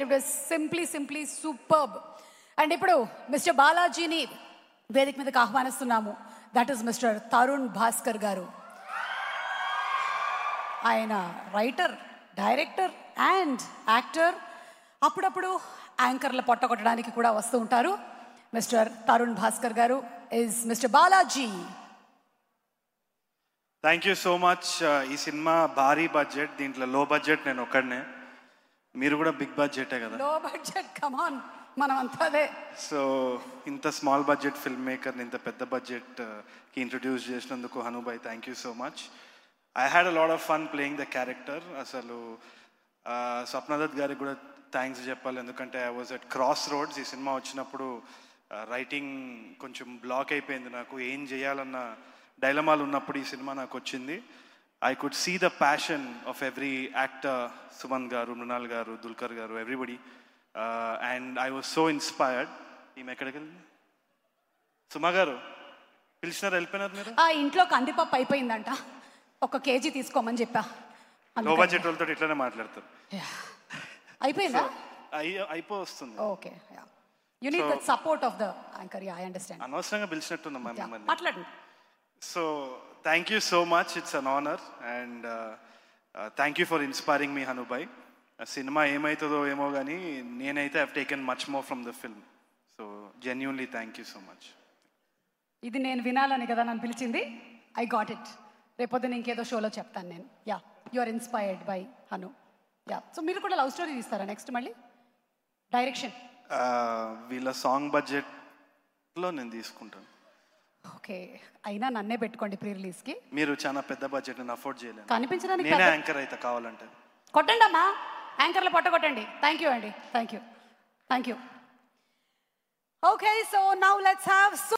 And it was simply simply superb and ఇప్పుడు mister బాలాజీని వేదిక మీదకి ఆహ్వానిస్తున్నాము. That is Mr Tarun Bhaskar గారు. ఆయన రైటర్ డైరెక్టర్ అండ్ యాక్టర్ అప్పుడప్పుడు యాంకర్ల పొట్టగొట్టడానికి కూడా వస్తూ ఉంటారు. మిస్టర్ తరుణ్ భాస్కర్ గారు is Mr Balaji. Thank you so much ఈ సినిమా భారీ బడ్జెట్ దీంట్లో లో బడ్జెట్ నేను ఒక్కడనే. మీరు కూడా బిగ్ బడ్జెటే కదా? లో బడ్జెట్ కమాన్ మనం అంతా అదే సో ఇంత స్మాల్ బడ్జెట్ ఫిల్మ్ మేకర్ని ఇంత పెద్ద బడ్జెట్కి ఇంట్రడ్యూస్ చేసినందుకు Hanubhai thank you so much I had a lot of fun playing the character అసలు స్వప్నదత్ గారికి కూడా థ్యాంక్స్ చెప్పాలి. ఎందుకంటే I was at cross roads ఈ సినిమా వచ్చినప్పుడు రైటింగ్ కొంచెం బ్లాక్ అయిపోయింది నాకు. ఏం చేయాలన్న డైలమాలు ఉన్నప్పుడు ఈ సినిమా నాకు వచ్చింది. I could see the passion of every actor Suman గారు మృణాల్ గారు దుల్కర్ గారు everybody and I was so inspired ఈమె ఎక్కడికి వెళ్ళింది? సుమా గారు పిలిచినారు వెళ్ళిపోయినారు మీరు? ఆ ఇంట్లో కందిపప్పు అయిపోయిందంట. ఒక కేజీ తీసుకోమని చెప్పా. లో. బడ్జెట్ వాళ్ళతో ఇట్లానే మాట్లాడతారు. అయిపోయిందా? అయి అయిపో వస్తుంది. Okay you. Need the support of the anchor I understand అనవసరంగా పిలిచినట్టున్నాం so thank you so much it's an honour and thank you for inspiring me Hanubhai cinema ఏమవుతుందో ఏమో కానీ నేనైతే I've taken much more from the film so genuinely thank you so much ఇది నేను వినాలని కదా నన్ను పిలిచింది. ఐ గాట్ ఇట్ రేపొద్దున ఇంకేదో షోలో చెప్తాను నేను. Yeah you are inspired by Hanu yeah so మీరు కూడా లవ్ స్టోరీ తీస్తారా నెక్స్ట్ మళ్ళీ? డైరెక్షన్ వీళ్ళ సాంగ్ బడ్జెట్లో నేను తీసుకుంటాను. ఓకే అయినా నన్నే పెట్టుకోండి ప్రీ రిలీజ్కి. మీరు చాలా పెద్ద బడ్జెట్ నేను అఫోర్డ్ చేయలేను. కనిపించడానికి నేనే యాంకర్ అయితే కావాలంటే. కొట్టండి అమ్మా. యాంకర్లు పట్టకొట్టండి థ్యాంక్ యూ అండి thank you thank you okay so now let's have